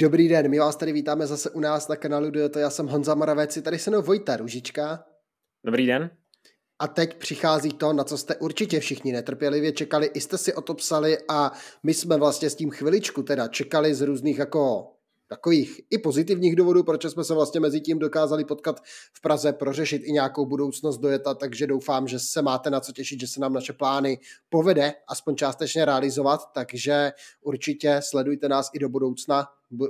Dobrý den, my vás tady vítáme zase u nás na kanálu to Já jsem Honza Moravec, tady se mnou Vojta Ružička. Dobrý den. A teď přichází to, na co jste určitě všichni netrpělivě čekali, i jste si o to psali a my jsme vlastně s tím chviličku teda čekali z různých jako takových i pozitivních důvodů, proč jsme se vlastně mezi tím dokázali potkat v Praze, prořešit i nějakou budoucnost dojeta, takže doufám, že se máte na co těšit, že se nám naše plány povede aspoň částečně realizovat, takže určitě sledujte nás i do budoucna,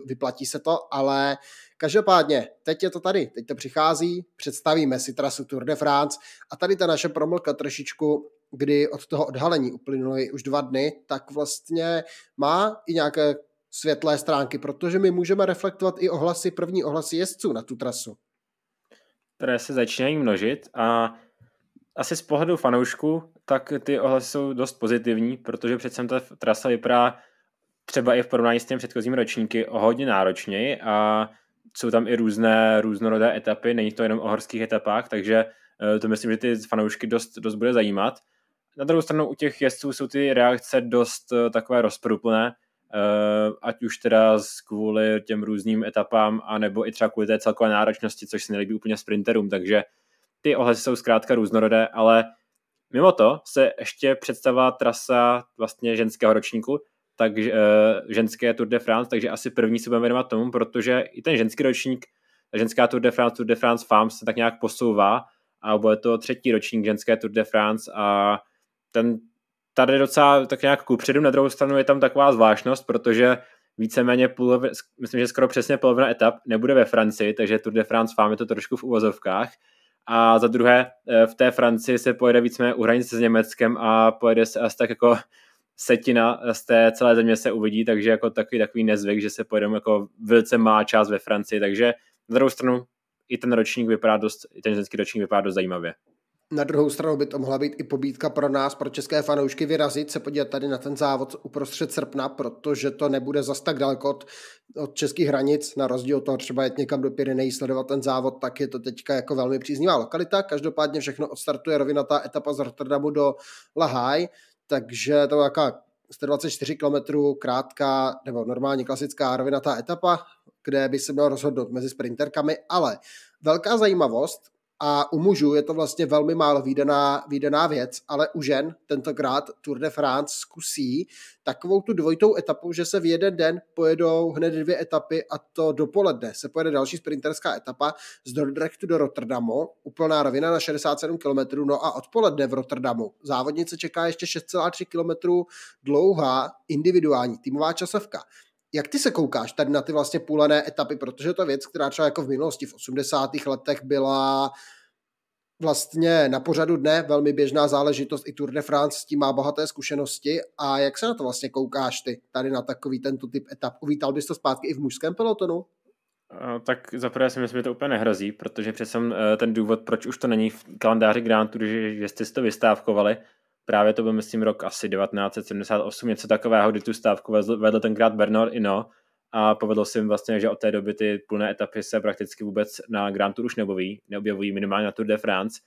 vyplatí se to, ale každopádně, teď je to tady, teď to přichází, představíme si trasu Tour de France a tady ta naše promlka trošičku kdy od toho odhalení uplynuly už dva dny, tak vlastně má i nějaké světlé stránky, protože my můžeme reflektovat i ohlasy, první ohlasy jezdců na tu trasu. Které se začínají množit a asi z pohledu fanoušku, tak ty ohlasy jsou dost pozitivní, protože přece ta trasa vypadá třeba i v porovnání s těmi předchozími ročníky hodně náročněji a jsou tam i různé různorodé etapy, není to jenom o horských etapách, takže eh, to myslím, že ty fanoušky dost, dost bude zajímat. Na druhou stranu u těch jezdců jsou ty reakce dost eh, takové rozprůplné, ať už teda kvůli těm různým etapám, anebo i třeba kvůli té celkové náročnosti, což se nelíbí úplně sprinterům, takže ty ohlasy jsou zkrátka různorodé, ale mimo to se ještě představila trasa vlastně ženského ročníku, takže uh, ženské Tour de France, takže asi první se budeme věnovat tomu, protože i ten ženský ročník, ženská Tour de France, Tour de France Farm se tak nějak posouvá a bude to třetí ročník ženské Tour de France a ten tady docela tak nějak kupředu, na druhou stranu je tam taková zvláštnost, protože víceméně půl, myslím, že skoro přesně polovina etap nebude ve Francii, takže Tour de France máme to trošku v uvozovkách. A za druhé, eh, v té Francii se pojede víceméně u hranice s Německem a pojede se asi tak jako setina z té celé země se uvidí, takže jako takový, takový nezvyk, že se pojedeme jako velice má část ve Francii, takže na druhou stranu i ten ročník vypadá dost, i ten ženský ročník vypadá dost zajímavě. Na druhou stranu by to mohla být i pobídka pro nás, pro české fanoušky vyrazit, se podívat tady na ten závod uprostřed srpna, protože to nebude zas tak daleko od, od českých hranic, na rozdíl od toho třeba jet někam do Pyrenejí sledovat ten závod, tak je to teďka jako velmi příznivá lokalita. Každopádně všechno odstartuje rovinatá etapa z Rotterdamu do Lahaj, takže to je jaká 124 km krátká nebo normální klasická rovinatá etapa, kde by se mělo rozhodnout mezi sprinterkami, ale velká zajímavost, a u mužů je to vlastně velmi málo výdaná, výdaná věc, ale u žen tentokrát Tour de France zkusí takovou tu dvojitou etapu, že se v jeden den pojedou hned dvě etapy a to dopoledne se pojede další sprinterská etapa z Dordrechtu do Rotterdamu, úplná rovina na 67 km, no a odpoledne v Rotterdamu. Závodnice čeká ještě 6,3 km dlouhá individuální týmová časovka. Jak ty se koukáš tady na ty vlastně půlené etapy, protože to je věc, která třeba jako v minulosti v 80. letech byla vlastně na pořadu dne velmi běžná záležitost i Tour de France s tím má bohaté zkušenosti a jak se na to vlastně koukáš ty tady na takový tento typ etap? Uvítal bys to zpátky i v mužském pelotonu? Tak zaprvé si myslím, že to úplně nehrozí, protože přece eh, ten důvod, proč už to není v kalendáři Grand Tour, že, že jste si to vystávkovali, právě to byl, myslím, rok asi 1978, něco takového, kdy tu stávku vedl, vedl tenkrát Bernard Ino a povedlo se jim vlastně, že od té doby ty plné etapy se prakticky vůbec na Grand Tour už neobjeví, neobjevují minimálně na Tour de France,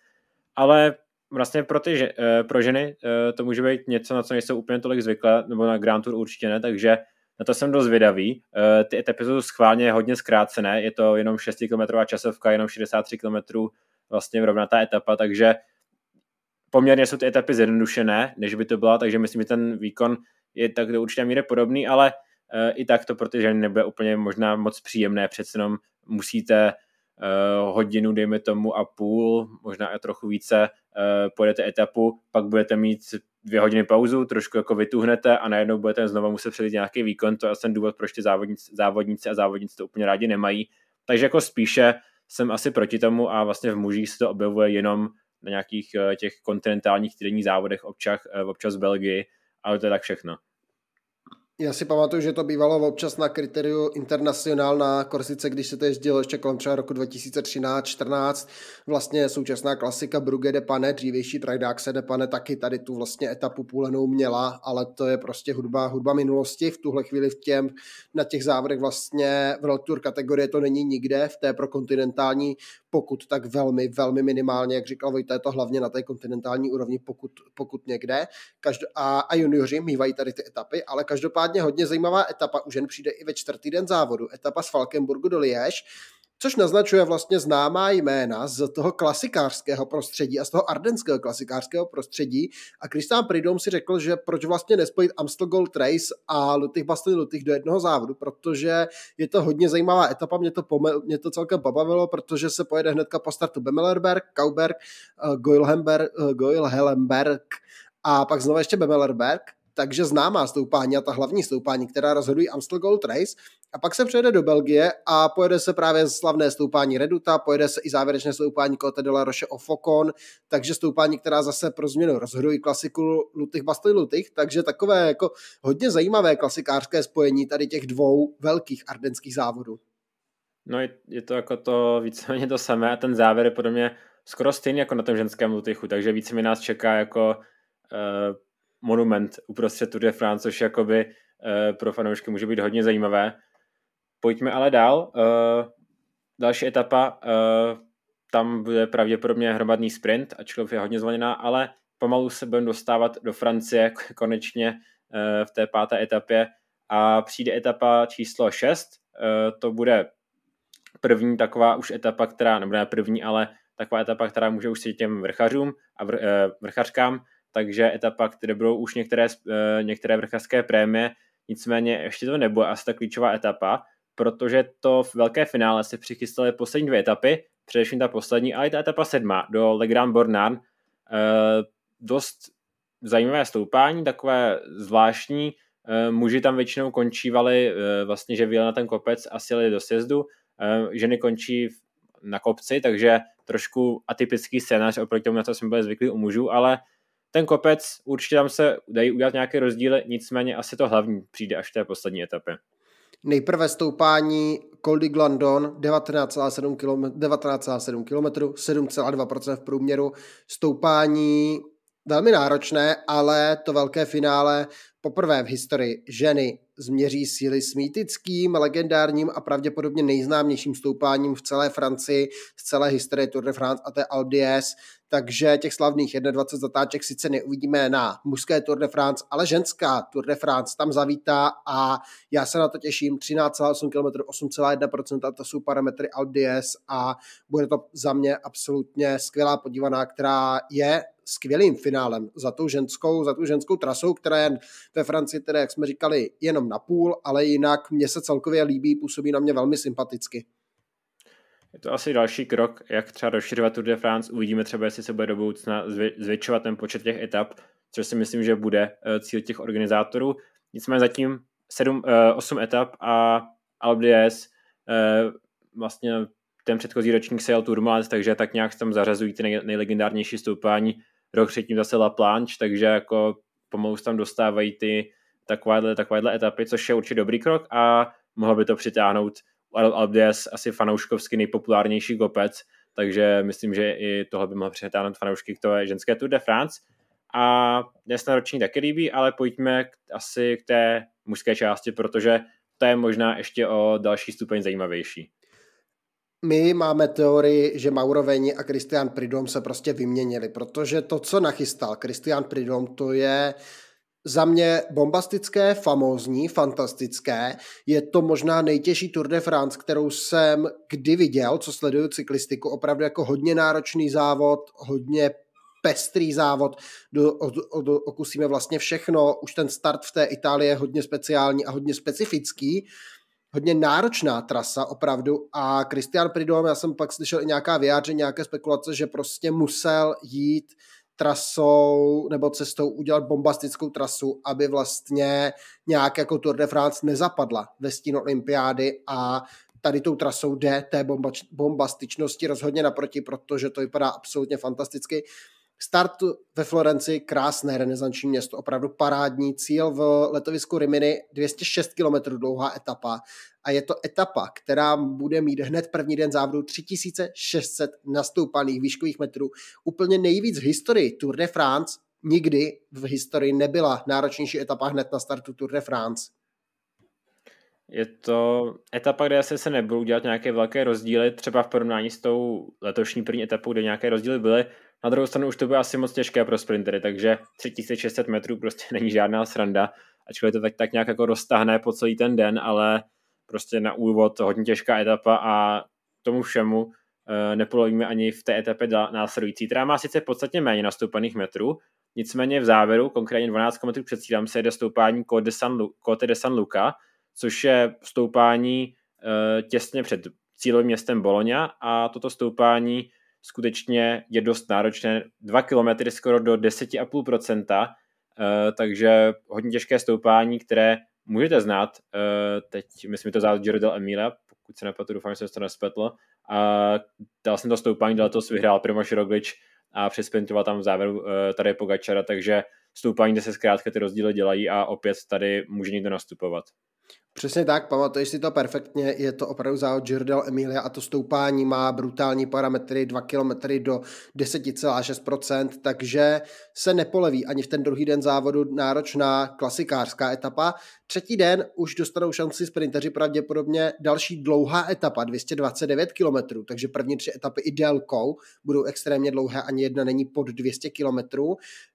ale vlastně pro, ty, eh, pro ženy eh, to může být něco, na co nejsou úplně tolik zvyklé, nebo na Grand Tour určitě ne, takže na to jsem dost vydavý. Eh, ty etapy jsou schválně hodně zkrácené, je to jenom 6 km časovka, jenom 63 km vlastně rovnatá etapa, takže poměrně jsou ty etapy zjednodušené, než by to byla, takže myslím, že ten výkon je tak do určité míry podobný, ale uh, i tak to pro ty ženy nebude úplně možná moc příjemné, přece jenom musíte uh, hodinu, dejme tomu a půl, možná i trochu více, uh, pojedete etapu, pak budete mít dvě hodiny pauzu, trošku jako vytuhnete a najednou budete znovu muset předjít nějaký výkon, to je ten důvod, proč ty závodníci, závodníci a závodníci to úplně rádi nemají. Takže jako spíše jsem asi proti tomu a vlastně v mužích se to objevuje jenom na nějakých eh, těch kontinentálních týdenních závodech občas, eh, občas v Belgii, ale to je tak všechno. Já si pamatuju, že to bývalo občas na kritériu internacionál na Korsice, když se to jezdilo ještě kolem třeba roku 2013-14. Vlastně současná klasika Brugge de Pane, dřívější Tridaxe de Pane, taky tady tu vlastně etapu půlenou měla, ale to je prostě hudba, hudba minulosti. V tuhle chvíli v těm, na těch závodech vlastně v Tour kategorie to není nikde, v té pro kontinentální pokud tak velmi, velmi minimálně, jak říkal Vojta, je to hlavně na té kontinentální úrovni, pokud, pokud někde. Každo- a, a junioři mývají tady ty etapy, ale každopádně hodně zajímavá etapa už jen přijde i ve čtvrtý den závodu. Etapa z Falkenburgu do Liež, což naznačuje vlastně známá jména z toho klasikářského prostředí a z toho ardenského klasikářského prostředí. A Kristán Pridom si řekl, že proč vlastně nespojit Amstel Gold Race a Lutych Bastily Lutych do jednoho závodu, protože je to hodně zajímavá etapa, mě to, pomel, mě to celkem pobavilo, protože se pojede hnedka po startu Bemelerberg, Kauberg, Goilhemberg, uh, Goilhelenberg a pak znovu ještě Bemelerberg takže známá stoupání a ta hlavní stoupání, která rozhodují Amstel Gold Race. A pak se přejede do Belgie a pojede se právě slavné stoupání Reduta, pojede se i závěrečné stoupání Cote de la Roche Focon, takže stoupání, která zase pro změnu rozhodují klasiku Lutych Bastily Lutych, takže takové jako hodně zajímavé klasikářské spojení tady těch dvou velkých ardenských závodů. No je, je to jako to víceméně to samé a ten závěr je podle mě skoro stejný jako na tom ženském Lutychu, takže více mi nás čeká jako uh, monument uprostřed Tour de France, což jakoby uh, pro fanoušky může být hodně zajímavé. Pojďme ale dál. Uh, další etapa, uh, tam bude pravděpodobně hromadný sprint, ačkoliv je hodně zvoněná, ale pomalu se budeme dostávat do Francie konečně uh, v té páté etapě a přijde etapa číslo 6. Uh, to bude první taková už etapa, která, nebo ne první, ale taková etapa, která může už se těm vrchařům a vr, vrchařkám takže etapa, kde budou už některé, eh, některé vrchařské prémie, nicméně ještě to nebude asi ta klíčová etapa, protože to v velké finále se přichystali poslední dvě etapy, především ta poslední, ale i ta etapa sedma do Le Grand Bornand. Eh, dost zajímavé stoupání, takové zvláštní, eh, muži tam většinou končívali vlastně, že vyjeli na ten kopec a sjeli do sjezdu, ženy končí na kopci, takže trošku atypický scénář oproti tomu, na co jsme byli zvyklí u mužů, ale ten kopec, určitě tam se dají udělat nějaké rozdíly, nicméně asi to hlavní přijde až v té poslední etapě. Nejprve stoupání Col de Glandon 19,7 km, 19,7 km 7,2% v průměru. Stoupání velmi náročné, ale to velké finále poprvé v historii ženy změří síly s mýtickým, legendárním a pravděpodobně nejznámějším stoupáním v celé Francii, z celé historie Tour de France a je Albies, takže těch slavných 21 zatáček sice neuvidíme na mužské Tour de France, ale ženská Tour de France tam zavítá a já se na to těším. 13,8 km, 8,1%, to jsou parametry Albies a bude to za mě absolutně skvělá podívaná, která je skvělým finálem za tou ženskou, za tou ženskou trasou, která je ve Francii, tedy, jak jsme říkali, jenom na půl, ale jinak mě se celkově líbí, působí na mě velmi sympaticky. Je to asi další krok, jak třeba rozšiřovat Tour de France. Uvidíme třeba, jestli se bude do budoucna zvětšovat ten počet těch etap, což si myslím, že bude eh, cíl těch organizátorů. Nicméně zatím 7, 8 eh, etap a Albies eh, vlastně ten předchozí ročník se jel Tourmalet, takže tak nějak tam zařazují ty nejlegendárnější stoupání. Rok předtím zase La Planche, takže jako pomalu tam dostávají ty takovéhle, takovéhle etapy, což je určitě dobrý krok a mohlo by to přitáhnout Albies asi fanouškovsky nejpopulárnější kopec, takže myslím, že i tohle by mohl přitáhnout fanoušky k té ženské Tour de France. A dnes na roční taky líbí, ale pojďme k, asi k té mužské části, protože to je možná ještě o další stupeň zajímavější. My máme teorii, že Mauroveni a Christian Pridom se prostě vyměnili, protože to, co nachystal Christian Pridom, to je za mě bombastické, famózní, fantastické. Je to možná nejtěžší Tour de France, kterou jsem kdy viděl, co sleduju cyklistiku. Opravdu jako hodně náročný závod, hodně pestrý závod, do, od, od, okusíme vlastně všechno. Už ten start v té Itálii je hodně speciální a hodně specifický. Hodně náročná trasa opravdu a Christian Pridom, já jsem pak slyšel i nějaká vyjádření, nějaké spekulace, že prostě musel jít trasou nebo cestou udělat bombastickou trasu, aby vlastně nějak jako Tour de France nezapadla ve stínu olympiády a tady tou trasou jde té bombastičnosti rozhodně naproti, protože to vypadá absolutně fantasticky. Start ve Florenci, krásné renesanční město, opravdu parádní cíl v letovisku Rimini, 206 km dlouhá etapa a je to etapa, která bude mít hned první den závodu 3600 nastoupaných výškových metrů. Úplně nejvíc v historii Tour de France nikdy v historii nebyla náročnější etapa hned na startu Tour de France. Je to etapa, kde asi se nebudou dělat nějaké velké rozdíly, třeba v porovnání s tou letošní první etapou, kde nějaké rozdíly byly. Na druhou stranu už to bylo asi moc těžké pro sprintery, takže 3600 metrů prostě není žádná sranda, ačkoliv to tak, tak nějak jako roztahne po celý ten den, ale prostě na úvod hodně těžká etapa a tomu všemu e, nepolovíme ani v té etapě následující, která má sice podstatně méně nastoupených metrů, nicméně v závěru, konkrétně 12 km před cílem, se jede stoupání Côte de San, Côte de San Luca, což je stoupání e, těsně před cílovým městem Bologna a toto stoupání skutečně je dost náročné. 2 km skoro do 10,5%, e, takže hodně těžké stoupání, které můžete znát, uh, teď myslím, to závod Giro del Emilia, pokud se nepletu, doufám, že jsem to nespletl. A dal jsem to stoupání, dal to vyhrál Primoš Roglič a přesprintoval tam v závěru uh, tady Pogačara, takže stoupání, kde se zkrátka ty rozdíly dělají a opět tady může někdo nastupovat. Přesně tak, pamatuješ si to perfektně, je to opravdu závod Girdel Emilia a to stoupání má brutální parametry 2 km do 10,6%, takže se nepoleví ani v ten druhý den závodu náročná klasikářská etapa. Třetí den už dostanou šanci sprinteři pravděpodobně další dlouhá etapa, 229 km, takže první tři etapy i délkou budou extrémně dlouhé, ani jedna není pod 200 km.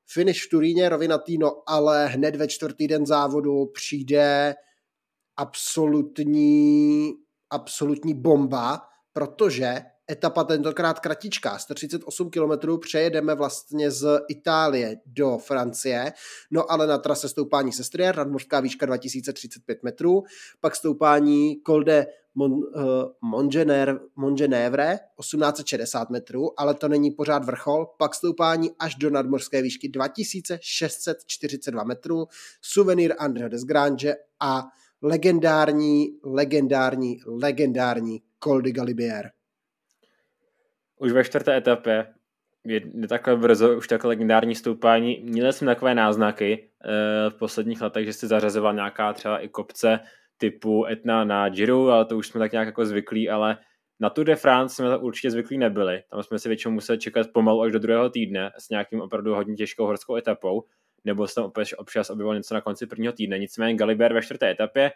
Finish v Turíně rovinatý, no ale hned ve čtvrtý den závodu přijde absolutní, absolutní bomba, protože etapa tentokrát kratičká, 138 km přejedeme vlastně z Itálie do Francie, no ale na trase stoupání Sestrier, nadmořská výška 2035 metrů, pak stoupání Col de Mon, uh, Mongenévre 1860 metrů, ale to není pořád vrchol, pak stoupání až do nadmořské výšky 2642 metrů, suvenýr Andrea Desgrange a legendární, legendární, legendární Col de Galibier. Už ve čtvrté etapě je takhle brzo, už takové legendární stoupání. Měl jsem takové náznaky e, v posledních letech, že se zařazoval nějaká třeba i kopce typu Etna na Giro, ale to už jsme tak nějak jako zvyklí, ale na Tour de France jsme to určitě zvyklí nebyli. Tam jsme si většinou museli čekat pomalu až do druhého týdne s nějakým opravdu hodně těžkou horskou etapou nebo se tam opět občas objevilo něco na konci prvního týdne. Nicméně Galiber ve čtvrté etapě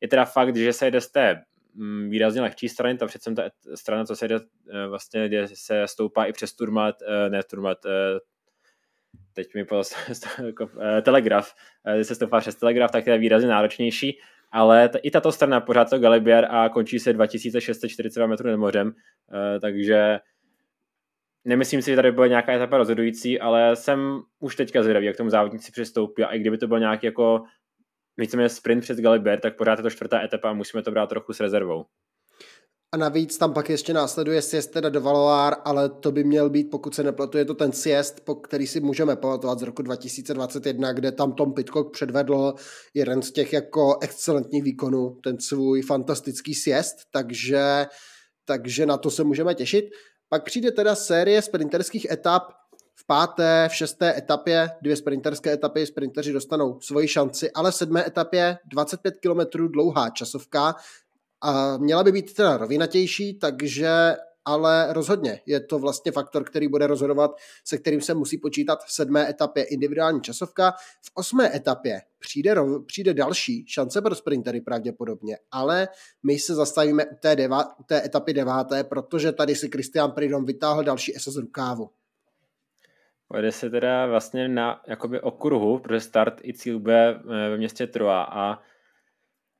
je teda fakt, že se jde z té mm, výrazně lehčí strany, ta přece ta strana, co se jde eh, vlastně, kde se stoupá i přes Turmat, eh, ne Turmat, eh, teď mi povedal jako, Telegraf, kde se stoupá přes Telegraf, tak je výrazně náročnější, ale t- i tato strana pořád to Galibier a končí se 2642 metrů nad mořem, takže Nemyslím si, že tady byla nějaká etapa rozhodující, ale jsem už teďka zvědavý, jak tomu závodníci přistoupí a i kdyby to byl nějaký jako víceméně sprint před Galiber, tak pořád je to čtvrtá etapa a musíme to brát trochu s rezervou. A navíc tam pak ještě následuje sjezd teda do Valoár, ale to by měl být, pokud se nepletu, je to ten sjezd, po který si můžeme pamatovat z roku 2021, kde tam Tom Pitcock předvedl jeden z těch jako excelentních výkonů, ten svůj fantastický sjezd, takže, takže na to se můžeme těšit. Pak přijde teda série sprinterských etap v páté, v šesté etapě, dvě sprinterské etapy, sprinteři dostanou svoji šanci, ale v sedmé etapě 25 km dlouhá časovka. A měla by být teda rovinatější, takže ale rozhodně je to vlastně faktor, který bude rozhodovat, se kterým se musí počítat v sedmé etapě individuální časovka. V osmé etapě přijde, přijde další šance pro sprintery pravděpodobně, ale my se zastavíme u té, deva, u té etapy deváté, protože tady si Christian Pridom vytáhl další z rukávu. Pojede se teda vlastně na jakoby okruhu, protože start i cíl bude eh, ve městě Troa a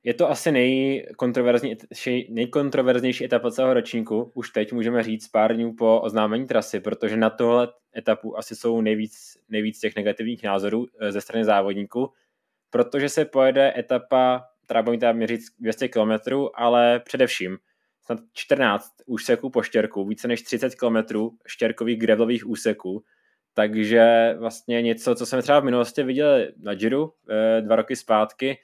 je to asi nejkontroverznější, etapa celého ročníku. Už teď můžeme říct pár dní po oznámení trasy, protože na tohle etapu asi jsou nejvíc, nejvíc těch negativních názorů eh, ze strany závodníků, protože se pojede etapa, která bude tam měřit 200 km, ale především snad 14 úseků po štěrku, více než 30 km štěrkových gravelových úseků, takže vlastně něco, co jsme třeba v minulosti viděli na Giro eh, dva roky zpátky,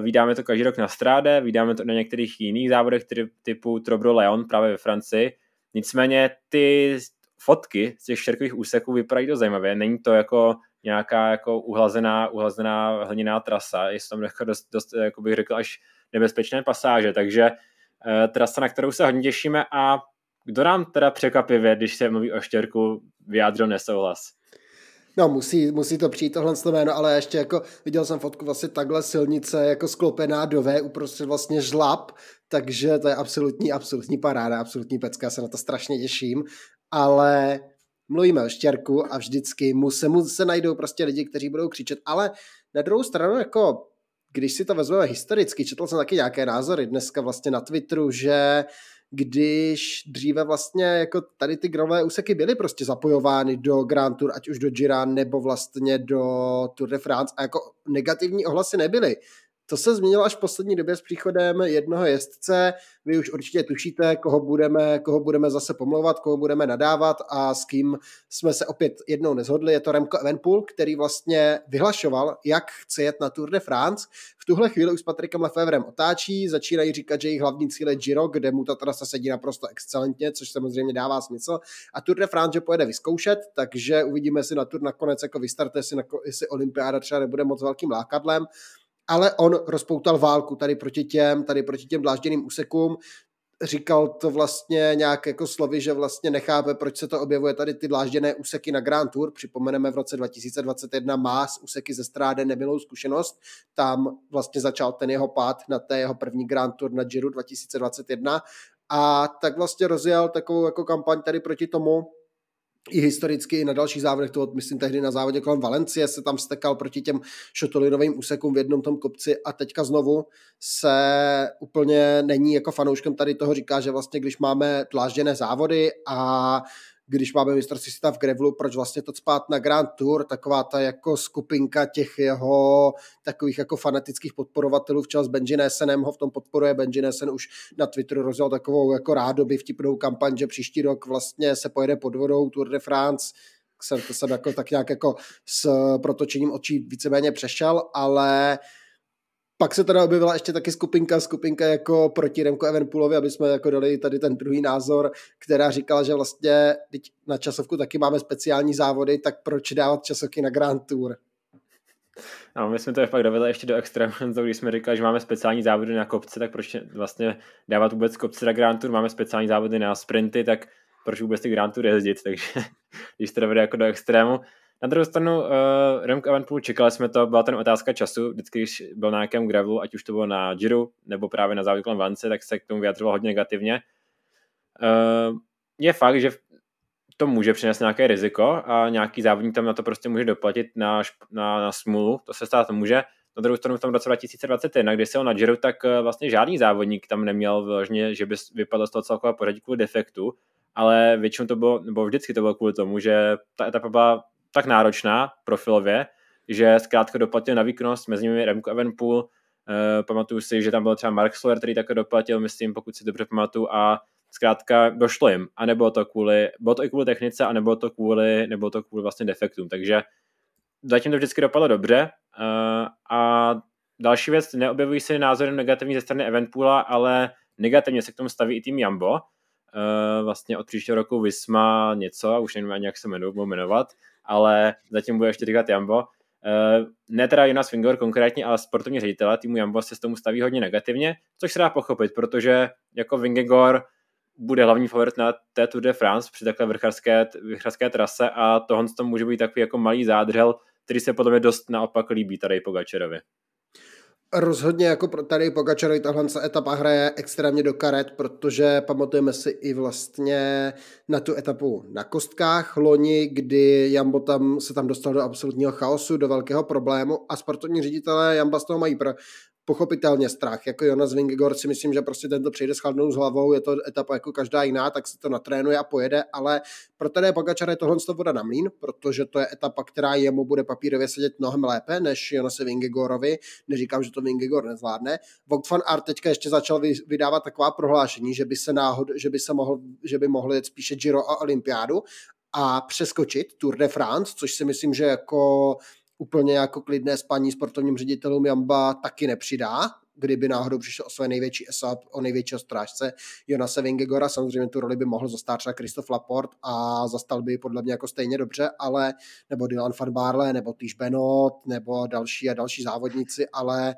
vydáme to každý rok na Stráde, vydáme to na některých jiných závodech typu Trobro Leon právě ve Francii. Nicméně ty fotky z těch štěrkových úseků vypadají dost zajímavě. Není to jako nějaká jako uhlazená, uhlazená hliněná trasa. Je tam jako dost, dost jako bych řekl, až nebezpečné pasáže. Takže uh, trasa, na kterou se hodně těšíme a kdo nám teda překvapivě, když se mluví o štěrku, vyjádřil nesouhlas? No, musí, musí to přijít tohle jméno, ale ještě jako viděl jsem fotku vlastně takhle silnice jako sklopená do V uprostřed vlastně žlab, takže to je absolutní, absolutní paráda, absolutní pecka, se na to strašně těším, ale mluvíme o štěrku a vždycky mu se, mu se najdou prostě lidi, kteří budou křičet, ale na druhou stranu jako když si to vezmeme historicky, četl jsem taky nějaké názory dneska vlastně na Twitteru, že když dříve vlastně jako tady ty grovové úseky byly prostě zapojovány do Grand Tour, ať už do Gira nebo vlastně do Tour de France a jako negativní ohlasy nebyly. To se změnilo až v poslední době s příchodem jednoho jezdce. Vy už určitě tušíte, koho budeme, koho budeme zase pomlouvat, koho budeme nadávat a s kým jsme se opět jednou nezhodli. Je to Remco Evenpool, který vlastně vyhlašoval, jak chce jet na Tour de France. V tuhle chvíli už s Patrikem Lefevrem otáčí, začínají říkat, že jejich hlavní cíl je Giro, kde mu ta trasa sedí naprosto excelentně, což samozřejmě dává smysl. A Tour de France, že pojede vyzkoušet, takže uvidíme, si na Tour nakonec jako vystartuje, jestli, jestli Olympiáda třeba nebude moc velkým lákadlem ale on rozpoutal válku tady proti těm, tady proti těm dlážděným úsekům, říkal to vlastně nějak jako slovy, že vlastně nechápe, proč se to objevuje tady ty dlážděné úseky na Grand Tour. Připomeneme v roce 2021 má z úseky ze Stráde nemilou zkušenost. Tam vlastně začal ten jeho pád na té jeho první Grand Tour na Giro 2021 a tak vlastně rozjel takovou jako kampaň tady proti tomu, i historicky i na dalších závodech, to myslím tehdy na závodě kolem Valencie se tam stekal proti těm šotolinovým úsekům v jednom tom kopci a teďka znovu se úplně není jako fanouškem tady toho říká, že vlastně když máme dlážděné závody a když máme mistrovství světa v Grevlu, proč vlastně to spát na Grand Tour, taková ta jako skupinka těch jeho takových jako fanatických podporovatelů v čele s Benji Nessenem ho v tom podporuje. Benji Nessen už na Twitteru rozjel takovou jako rádoby vtipnou kampaň, že příští rok vlastně se pojede pod vodou Tour de France, jsem to jsem jako tak nějak jako s protočením očí víceméně přešel, ale uh, pak se teda objevila ještě taky skupinka, skupinka jako proti Remko Evenpoolovi, aby jsme jako dali tady ten druhý názor, která říkala, že vlastně na časovku taky máme speciální závody, tak proč dávat časovky na Grand Tour? No, my jsme to fakt dovedli ještě do extrému, když jsme říkali, že máme speciální závody na kopce, tak proč vlastně dávat vůbec kopce na Grand Tour, máme speciální závody na sprinty, tak proč vůbec ty Grand Tour jezdit, takže když to dovede jako do extrému, na druhou stranu, uh, Remco Evenpool, čekali jsme to, byla ten otázka času, vždycky, když byl na nějakém gravelu, ať už to bylo na Giro, nebo právě na závěklém Vance, tak se k tomu vyjadřoval hodně negativně. Uh, je fakt, že to může přinést nějaké riziko a nějaký závodník tam na to prostě může doplatit na, na, na smůlu, to se stát může. Na druhou stranu v tom roce 2021, kdy se na Giro, tak eh, vlastně žádný závodník tam neměl vyloženě, že by vypadl z toho celkového pořadí kvůli defektu, ale většinou to bylo, nebo vždycky to bylo kvůli tomu, že ta etapa byla tak náročná profilově, že zkrátka doplatil na výkonnost, mezi nimi Remco Evenpool, uh, pamatuju si, že tam byl třeba Mark Soler, který také doplatil, myslím, pokud si dobře pamatuju, a zkrátka došlo jim. A nebylo to kvůli, bylo to i kvůli technice, a nebylo to kvůli, nebylo to kvůli vlastně defektům. Takže zatím to vždycky dopadlo dobře. Uh, a další věc, neobjevují se názory negativní ze strany Eventpoola, ale negativně se k tomu staví i tým Jambo. Uh, vlastně od příštího roku Visma něco, už nevím ani jak se jmenuji, jmenovat, ale zatím bude ještě říkat Jambo. Uh, ne teda Jonas Fingor konkrétně, ale sportovní ředitele týmu Jambo se s tomu staví hodně negativně, což se dá pochopit, protože jako Vingegor bude hlavní favorit na té Tour de France při takové vrcharské, vrcharské trase a tohle to může být takový jako malý zádřel, který se podle mě dost naopak líbí tady Pogačerovi rozhodně jako tady Pogačarovi tahle etapa hraje extrémně do karet, protože pamatujeme si i vlastně na tu etapu na kostkách loni, kdy Jambo tam se tam dostal do absolutního chaosu, do velkého problému a sportovní ředitelé Jamba z toho mají pro, pochopitelně strach. Jako Jonas Vingegaard si myslím, že prostě tento přijde s chladnou s hlavou, je to etapa jako každá jiná, tak se to natrénuje a pojede, ale pro tady Pogačara je tohle voda na mlín, protože to je etapa, která jemu bude papírově sedět mnohem lépe než Jonase Vingegaardovi. Neříkám, že to Vingegaard nezvládne. Vogt van Art teďka ještě začal vydávat taková prohlášení, že by se náhod, že by se mohl, že by mohl jet spíše Giro a Olympiádu a přeskočit Tour de France, což si myslím, že jako úplně jako klidné spaní sportovním ředitelům Jamba taky nepřidá, kdyby náhodou přišel o své největší ESAP, o největšího strážce Jonase Vingegora. Samozřejmě tu roli by mohl zastát třeba Christoph Laporte a zastal by podle mě jako stejně dobře, ale nebo Dylan van Barle, nebo Týž Benot, nebo další a další závodníci, ale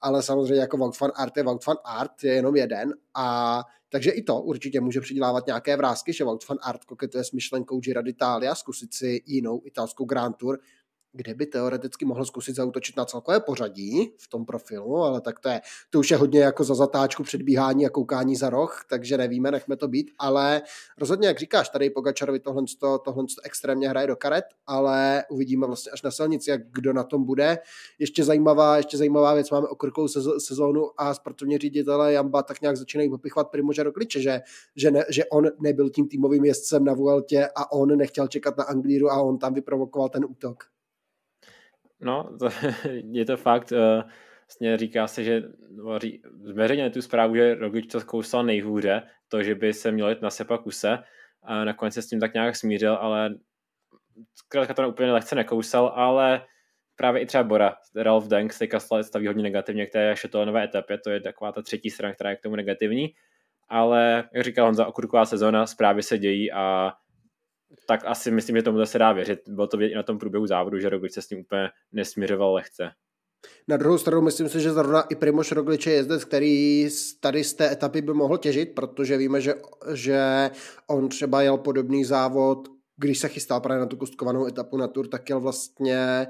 ale samozřejmě jako Wout van Art je Wout van Art, je jenom jeden a takže i to určitě může přidělávat nějaké vrázky, že Wout van Art koketuje s myšlenkou Gira d'Italia, zkusit si jinou italskou Grand Tour, kde by teoreticky mohl zkusit zautočit na celkové pořadí v tom profilu, ale tak to, je, to už je hodně jako za zatáčku předbíhání a koukání za roh, takže nevíme, nechme to být, ale rozhodně, jak říkáš, tady Pogačarovi tohle, tohle extrémně hraje do karet, ale uvidíme vlastně až na silnici, jak kdo na tom bude. Ještě zajímavá, ještě zajímavá věc, máme okrkou sezónu a sportovní ředitele Jamba tak nějak začínají popichovat Primože Rogliče, že, že, ne, že on nebyl tím týmovým jezdcem na Vueltě a on nechtěl čekat na Anglíru a on tam vyprovokoval ten útok. No, to, je to fakt, uh, vlastně říká se, že zveřejněne tu zprávu, že Roglič to zkousal nejhůře, to, že by se měl jít na sepa kuse a nakonec se s tím tak nějak smířil, ale zkrátka to úplně lehce nekousal, ale právě i třeba Bora, Ralph Denk se staví hodně negativně k té šetolenové etapě, to je taková ta třetí strana, která je k tomu negativní, ale jak říkal Honza, okurková sezóna, zprávy se dějí a tak asi myslím, že tomu se dá věřit. Bylo to i na tom průběhu závodu, že Roglič se s tím úplně nesměřoval lehce. Na druhou stranu myslím si, že zrovna i Primoš Roglič je jezdec, který tady z té etapy by mohl těžit, protože víme, že, že on třeba jel podobný závod, když se chystal právě na tu kostkovanou etapu na Tour, tak jel vlastně,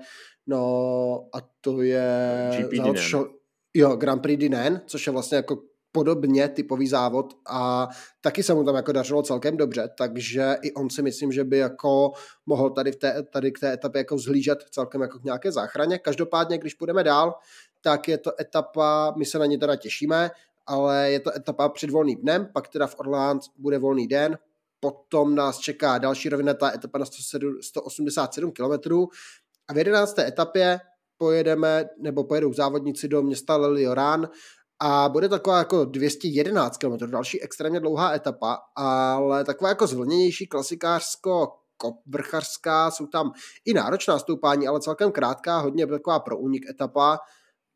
no a to je... GP závod, šo, jo, Grand Prix Dinen, což je vlastně jako podobně typový závod a taky se mu tam jako dařilo celkem dobře, takže i on si myslím, že by jako mohl tady, v té, tady k té etapě jako zhlížet celkem jako k nějaké záchraně. Každopádně, když půjdeme dál, tak je to etapa, my se na ně teda těšíme, ale je to etapa před volným dnem, pak teda v Orleans bude volný den, potom nás čeká další rovinatá etapa na 187 km a v 11. etapě pojedeme, nebo pojedou závodníci do města Lelioran a bude taková jako 211 km, další extrémně dlouhá etapa, ale taková jako zvlněnější klasikářsko vrchařská, jsou tam i náročná stoupání, ale celkem krátká, hodně taková pro únik etapa,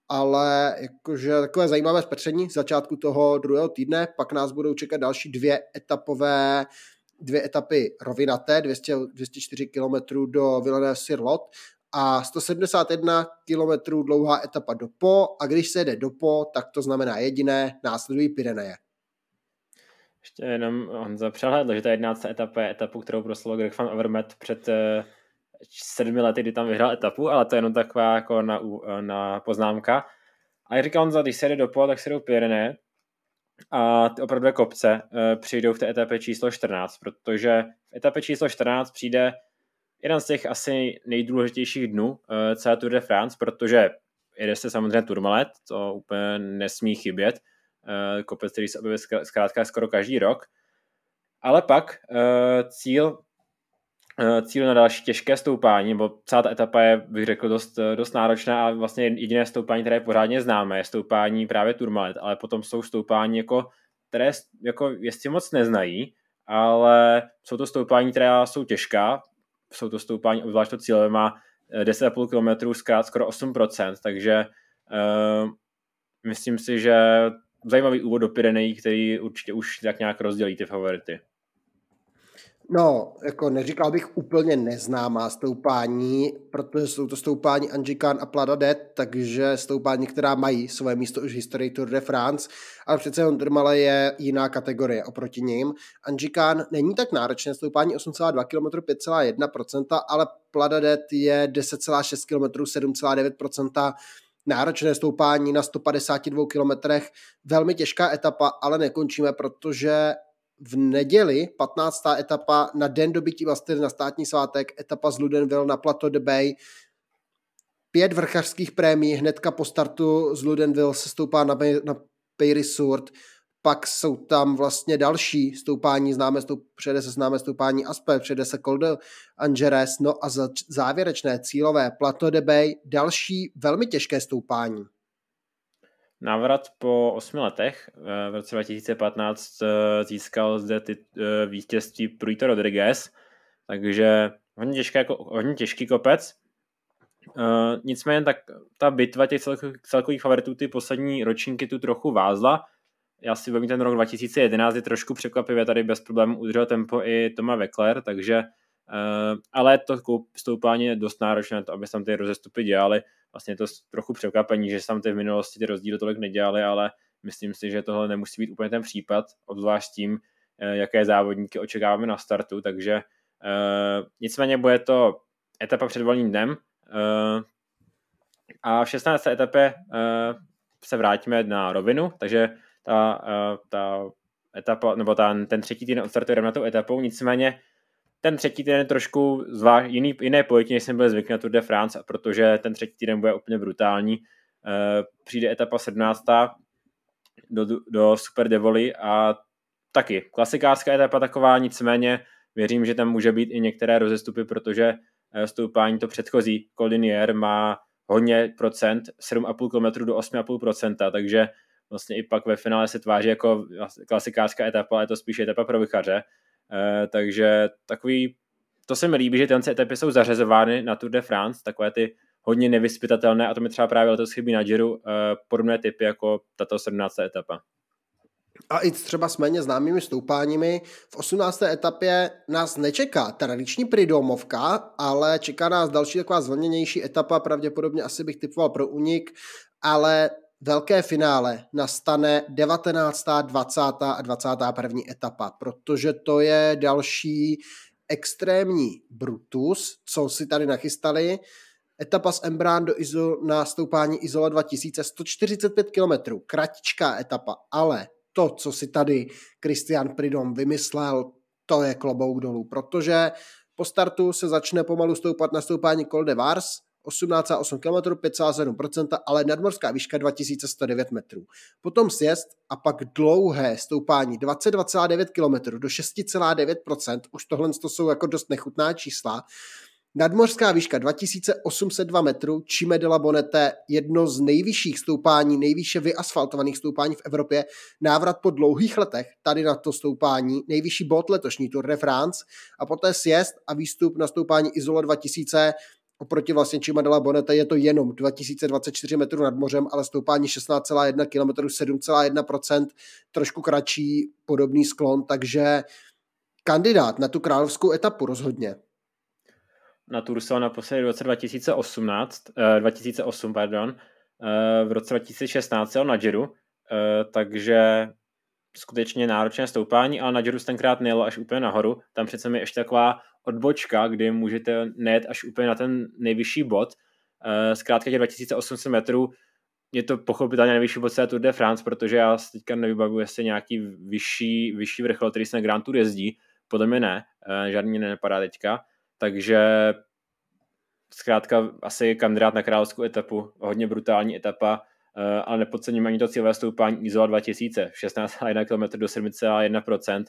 ale jakože takové zajímavé zpetření začátku toho druhého týdne, pak nás budou čekat další dvě etapové dvě etapy rovinaté, 200, 204 km do Villeneuve-sur-Lot a 171 km dlouhá etapa do Po a když se jede do Po, tak to znamená jediné, následují Pyreneje. Ještě jenom on přehlédl, že ta 11. etapa je etapu, kterou proslovo Greg van Overmet před uh, sedmi lety, kdy tam vyhrál etapu, ale to je jenom taková jako na, na poznámka. A jak říkal on, když se jde do Po, tak se jdou Pyreneje a ty opravdu kopce uh, přijdou v té etapě číslo 14, protože v etapě číslo 14 přijde jeden z těch asi nejdůležitějších dnů uh, celé Tour de France, protože jede se samozřejmě Tourmalet, to úplně nesmí chybět, uh, kopec, který se objevuje zkrátka skoro každý rok, ale pak uh, cíl cíl na další těžké stoupání, nebo celá ta etapa je, bych řekl, dost, dost náročná a vlastně jediné stoupání, které je pořádně známé, je stoupání právě Tourmalet, ale potom jsou stoupání, jako, které jako jestli moc neznají, ale jsou to stoupání, která jsou těžká, jsou to stoupání, obzvlášť to cíle má 10,5 km, zkrát skoro 8%, takže uh, myslím si, že zajímavý úvod do Pyrenejí, který určitě už tak nějak rozdělí ty favority. No, jako neříkal bych úplně neznámá stoupání, protože jsou to stoupání Angikan a Plada Dead, takže stoupání, která mají své místo už v historii Tour de France, ale přece jen Tourmale je jiná kategorie oproti ním. Angikan není tak náročné, stoupání 8,2 km 5,1%, ale Plada Dead je 10,6 km 7,9%, náročné stoupání na 152 kilometrech, velmi těžká etapa, ale nekončíme, protože v neděli 15. etapa na den dobytí Bastily na státní svátek, etapa z Ludenville na Plateau de Bay. Pět vrchařských prémií hnedka po startu z Ludenville se stoupá na, na Peyry Sourt. Pak jsou tam vlastně další stoupání, známe stoup, přede se známe stoupání Aspe, přede se Col de Angeres, no a za závěrečné cílové Plateau de Bay další velmi těžké stoupání. Návrat po osmi letech eh, v roce 2015 eh, získal zde ty eh, vítězství Pruito Rodriguez, takže hodně, těžké, jako, hodně těžký kopec. nicméně tak ta bitva těch celkových favoritů ty poslední ročníky tu trochu vázla. Já si vím, ten rok 2011 je trošku překvapivě tady bez problémů udržel tempo i Toma Weckler, takže ale to stoupání je dost náročné, to, aby se tam ty rozestupy dělali vlastně je to trochu překvapení, že tam ty v minulosti ty rozdíly tolik nedělali, ale myslím si, že tohle nemusí být úplně ten případ, obzvlášť tím, eh, jaké závodníky očekáváme na startu, takže uh, nicméně bude to etapa před volným dnem a v 16. etapě se vrátíme na rovinu, takže ta, ta etapa, nebo ta, ten třetí týden odstartuje na etapou, nicméně ten třetí týden je trošku zvlášť, jiný, jiné pojetí, než jsem byl zvyklý na Tour de France, protože ten třetí týden bude úplně brutální. Uh, přijde etapa 17. do, do Super Devoli a taky klasikářská etapa taková, nicméně věřím, že tam může být i některé rozestupy, protože eh, stoupání to předchozí Colinier má hodně procent, 7,5 km do 8,5 procenta, takže vlastně i pak ve finále se tváří jako klasikářská etapa, ale je to spíš etapa pro vychaře. Eh, takže takový, to se mi líbí, že tyhle etapy jsou zařazovány na Tour de France, takové ty hodně nevyspytatelné a to mi třeba právě letos chybí na Giro, eh, podobné typy jako tato 17. etapa. A i třeba s méně známými stoupáními. V 18. etapě nás nečeká tradiční pridomovka, ale čeká nás další taková zvlněnější etapa, pravděpodobně asi bych typoval pro unik, ale velké finále nastane 19., 20. a 21. etapa, protože to je další extrémní Brutus, co si tady nachystali. Etapa z Embrán do Izo, na stoupání Izola 2000, 145 km, kratičká etapa, ale to, co si tady Christian Pridom vymyslel, to je klobouk dolů, protože po startu se začne pomalu stoupat na stoupání Col de Vars, 18,8 km, 5,7%, ale nadmorská výška 2109 metrů. Potom sjezd a pak dlouhé stoupání 22,9 km do 6,9%, už tohle to jsou jako dost nechutná čísla, Nadmořská výška 2802 metrů, Čime de la Bonete, jedno z nejvyšších stoupání, nejvýše vyasfaltovaných stoupání v Evropě, návrat po dlouhých letech tady na to stoupání, nejvyšší bod letošní Tour de France a poté sjezd a výstup na stoupání Izola 2000 oproti vlastně Čima de la Bonete je to jenom 2024 metrů nad mořem, ale stoupání 16,1 km, 7,1%, trošku kratší, podobný sklon, takže kandidát na tu královskou etapu rozhodně na Tursel naposledy v roce 2018, eh, 2008, pardon, eh, v roce 2016 na Giro, eh, takže skutečně náročné stoupání, ale na Giro tenkrát nejelo až úplně nahoru. Tam přece je ještě taková odbočka, kdy můžete nejet až úplně na ten nejvyšší bod. Eh, zkrátka těch 2800 metrů je to pochopitelně nejvyšší bod Tour de France, protože já teďka nevybavuji, jestli nějaký vyšší, vyšší vrchol, který se na Grand Tour jezdí. Podle mě ne, eh, žádný nenapadá teďka. Takže zkrátka asi kandidát na královskou etapu, hodně brutální etapa, eh, ale nepodcením ani to cílové stoupání Izola 2000, 16,1 km do 7,1%.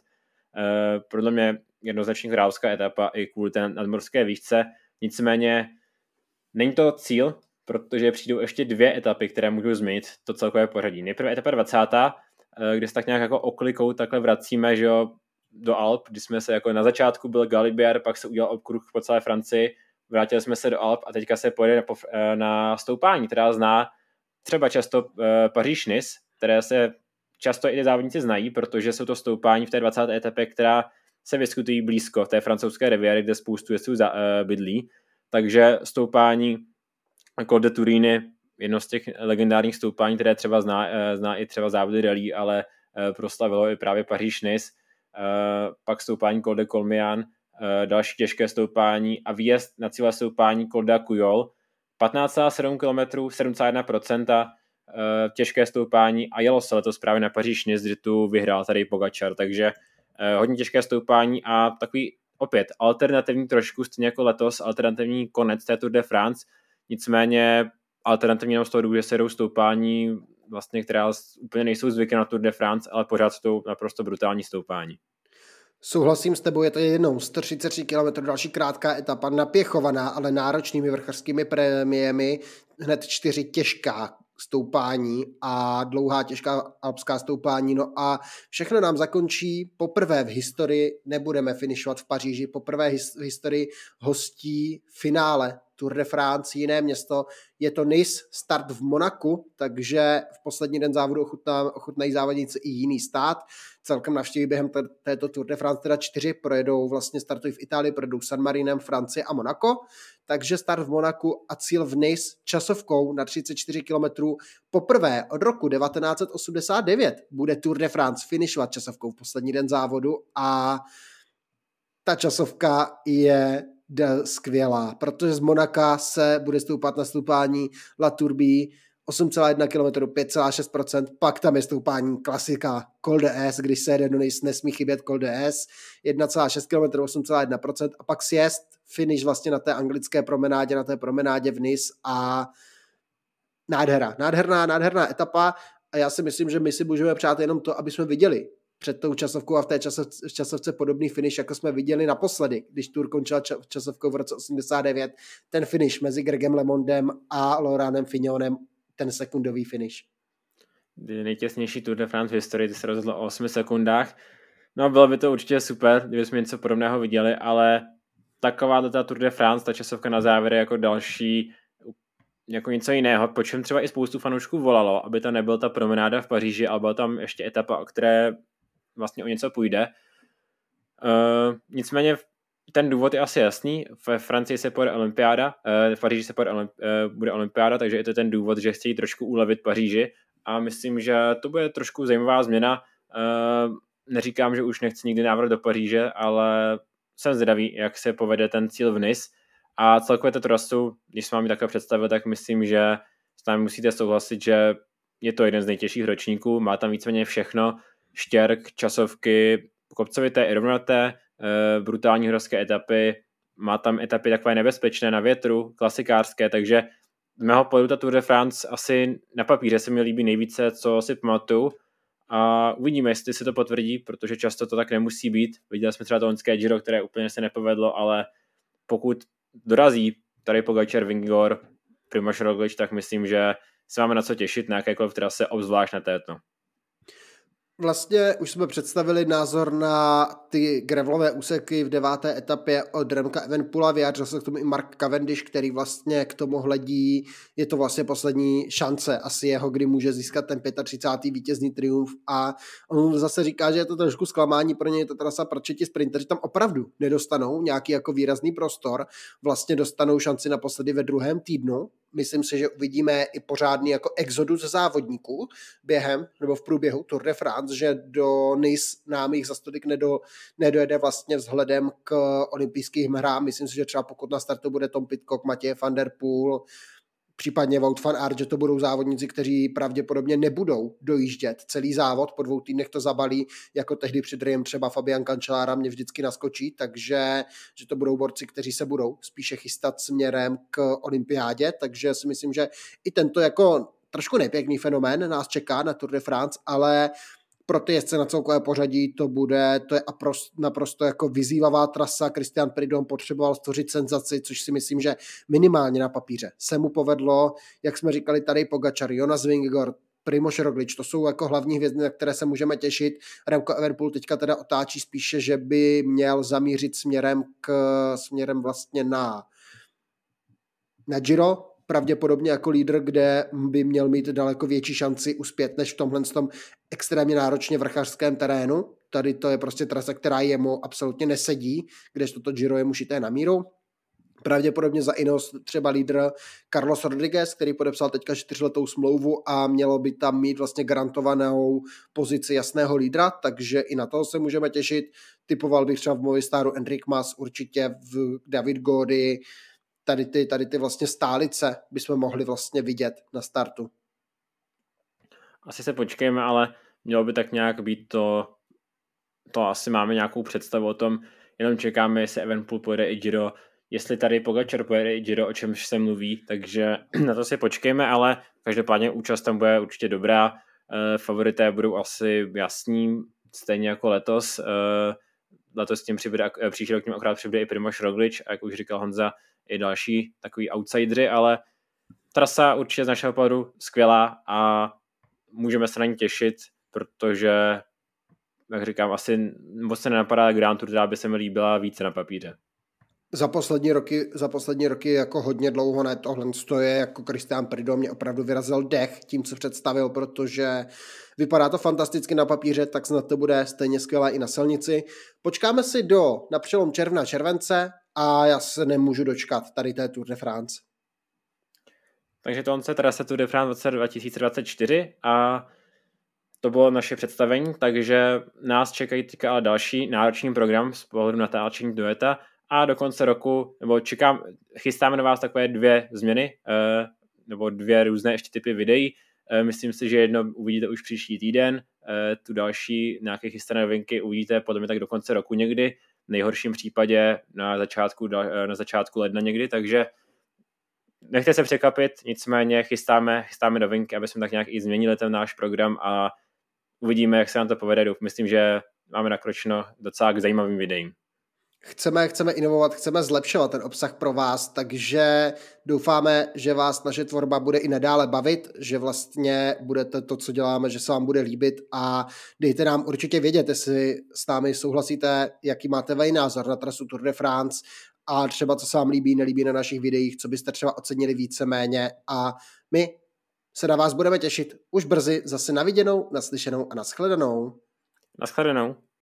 Eh, podle mě jednoznačně královská etapa i kvůli té nadmorské výšce. Nicméně není to cíl, protože přijdou ještě dvě etapy, které můžou změnit to celkové pořadí. Nejprve etapa 20., eh, kde se tak nějak jako oklikou takhle vracíme, že jo, do Alp, kdy jsme se jako na začátku byl Galibier, pak se udělal obkruh po celé Francii, vrátili jsme se do Alp a teďka se pojede na, eh, na stoupání, která zná třeba často Paříž-Nice, které se často i závodníci znají, protože jsou to stoupání v té 20. etapě, která se vyskutují blízko té francouzské riviéry, kde spoustu jezdců uh, bydlí. Takže stoupání Col de Turíny, jedno z těch legendárních stoupání, které třeba zná, uh, zná i třeba závody rally, ale uh, proslavilo i právě Paříž-Nice Eh, pak stoupání Col de Colmian, eh, další těžké stoupání a výjezd na cíle stoupání Col de Cuyol, 15,7 km, 7,1%, těžké stoupání a jelo se letos právě na Paříž kdy tu vyhrál tady Pogačar, takže eh, hodně těžké stoupání a takový opět alternativní trošku, stejně jako letos, alternativní konec té Tour de France, nicméně alternativní jenom z toho důvodu, že se jdou stoupání vlastně, která úplně nejsou zvyky na Tour de France, ale pořád jsou naprosto brutální stoupání. Souhlasím s tebou, je to jednou 133 km další krátká etapa, napěchovaná, ale náročnými vrcharskými prémiemi, hned čtyři těžká stoupání a dlouhá těžká alpská stoupání. No a všechno nám zakončí. Poprvé v historii, nebudeme finišovat v Paříži, poprvé v historii hostí finále Tour de France, jiné město, je to Nice, start v Monaku, takže v poslední den závodu ochutnají závodníci i jiný stát. Celkem navštíví během této Tour de France teda čtyři, projedou vlastně startují v Itálii, projedou San Marinem, Francii a Monako. Takže start v Monaku a cíl v Nice časovkou na 34 km. Poprvé od roku 1989 bude Tour de France finišovat časovkou v poslední den závodu a ta časovka je skvělá, protože z Monaka se bude stoupat na stoupání La Turbie 8,1 km, 5,6%, pak tam je stoupání klasika Col de S, když se jede do nejs, nesmí chybět Col de S, 1,6 km, 8,1% a pak sjezd, finish vlastně na té anglické promenádě, na té promenádě v Nice a nádhera, nádherná, nádherná etapa a já si myslím, že my si můžeme přát jenom to, aby jsme viděli před tou časovkou a v té časovce, časovce podobný finish, jako jsme viděli naposledy, když Tour končila časovkou v roce 89, ten finish mezi Gregem Lemondem a Loranem Fignonem, ten sekundový finish. Nejtěsnější Tour de France v historii, ty se rozhodlo o 8 sekundách. No bylo by to určitě super, kdyby jsme něco podobného viděli, ale taková ta Tour de France, ta časovka na závěr jako další jako něco jiného, po čem třeba i spoustu fanoušků volalo, aby to nebyl ta promenáda v Paříži, ale byla tam ještě etapa, o které vlastně o něco půjde. Uh, nicméně ten důvod je asi jasný. Ve Francii se pojede olympiáda, uh, v Paříži se pojede uh, bude olympiáda, takže je to ten důvod, že chtějí trošku ulevit Paříži a myslím, že to bude trošku zajímavá změna. Neříkám, že už nechci nikdy návrat do Paříže, ale jsem zvědavý, jak se povede ten cíl v Nice. A celkově to trasu, když se vám takhle představil, tak myslím, že s námi musíte souhlasit, že je to jeden z nejtěžších ročníků, má tam víceméně všechno, štěrk, časovky, kopcovité i rovnaté, eh, brutální horské etapy, má tam etapy takové nebezpečné na větru, klasikářské, takže z mého pohledu ta Tour de France asi na papíře se mi líbí nejvíce, co si pamatuju a uvidíme, jestli se to potvrdí, protože často to tak nemusí být. Viděli jsme třeba to loňské Giro, které úplně se nepovedlo, ale pokud dorazí tady Pogačar, Vingor, Primož Roglič, tak myslím, že se máme na co těšit na jakékoliv trase, obzvlášť na této. Vlastně už jsme představili názor na ty gravelové úseky v deváté etapě od Remka Evenpula, vyjádřil se k tomu i Mark Cavendish, který vlastně k tomu hledí, je to vlastně poslední šance asi jeho, kdy může získat ten 35. vítězný triumf. A on zase říká, že je to trošku zklamání pro něj, to trasa, proč ti sprinteři tam opravdu nedostanou nějaký jako výrazný prostor, vlastně dostanou šanci naposledy ve druhém týdnu, myslím si, že uvidíme i pořádný jako exodus závodníků během nebo v průběhu Tour de France, že do Nice nám jich za nedo, nedojede vlastně vzhledem k olympijským hrám. Myslím si, že třeba pokud na startu bude Tom Pitcock, Matěj van der Poel, případně Wout van Aert, že to budou závodníci, kteří pravděpodobně nebudou dojíždět celý závod, po dvou týdnech to zabalí, jako tehdy před Riem třeba Fabian Kančelára mě vždycky naskočí, takže že to budou borci, kteří se budou spíše chystat směrem k olympiádě, takže si myslím, že i tento jako trošku nepěkný fenomén nás čeká na Tour de France, ale pro ty jezdce na celkové pořadí to bude, to je naprosto jako vyzývavá trasa. Christian Pridom potřeboval stvořit senzaci, což si myslím, že minimálně na papíře se mu povedlo. Jak jsme říkali tady Pogačar, Jonas Vingegaard, Primoš Roglič, to jsou jako hlavní hvězdy, na které se můžeme těšit. Remco Evenpool teďka teda otáčí spíše, že by měl zamířit směrem k směrem vlastně na na Giro, pravděpodobně jako lídr, kde by měl mít daleko větší šanci uspět než v tomhle tom extrémně náročně vrchařském terénu. Tady to je prostě trasa, která jemu absolutně nesedí, když toto Giro je mu šité na míru. Pravděpodobně za Inos třeba lídr Carlos Rodriguez, který podepsal teďka čtyřletou smlouvu a mělo by tam mít vlastně garantovanou pozici jasného lídra, takže i na to se můžeme těšit. Typoval bych třeba v Movistaru Enric Mas, určitě v David Gody, tady ty, tady ty vlastně stálice bychom mohli vlastně vidět na startu. Asi se počkejme, ale mělo by tak nějak být to, to asi máme nějakou představu o tom, jenom čekáme, jestli Evenpool pojede i Giro, jestli tady Pogačar pojede i Giro, o čemž se mluví, takže na to si počkejme, ale každopádně účast tam bude určitě dobrá, eh, favorité budou asi jasní, stejně jako letos, eh, letos tím přibude, eh, příští rok tím akorát přibude i Primoš Roglič a jak už říkal Honza, i další takový outsidery, ale trasa určitě z našeho pohledu skvělá a můžeme se na ní těšit, protože, jak říkám, asi moc se nenapadá Grand Tour, která by se mi líbila více na papíře. Za poslední roky, za poslední roky jako hodně dlouho ne, tohle je jako Christian Prido mě opravdu vyrazil dech tím, co představil, protože vypadá to fantasticky na papíře, tak snad to bude stejně skvělé i na silnici. Počkáme si do na přelom června července a já se nemůžu dočkat tady té Tour de France. Takže to on se trasa Tour de France 2024 a to bylo naše představení, takže nás čekají teďka další náročný program z pohledu natáčení dueta a do konce roku, nebo čekám, chystáme na vás takové dvě změny, eh, nebo dvě různé ještě typy videí. Eh, myslím si, že jedno uvidíte už příští týden, eh, tu další nějaké chystané novinky uvidíte podle mě tak do konce roku někdy, v nejhorším případě na začátku, na začátku ledna někdy, takže nechte se překvapit, nicméně chystáme, chystáme novinky, aby jsme tak nějak i změnili ten náš program a uvidíme, jak se nám to povede. Myslím, že máme nakročeno docela k zajímavým videím. Chceme, chceme inovovat, chceme zlepšovat ten obsah pro vás, takže doufáme, že vás naše tvorba bude i nadále bavit, že vlastně budete to, co děláme, že se vám bude líbit a dejte nám určitě vědět, jestli s námi souhlasíte, jaký máte vej názor na trasu Tour de France a třeba co se vám líbí, nelíbí na našich videích, co byste třeba ocenili víceméně a my se na vás budeme těšit už brzy zase na viděnou, naslyšenou a naschledanou. Naschledanou.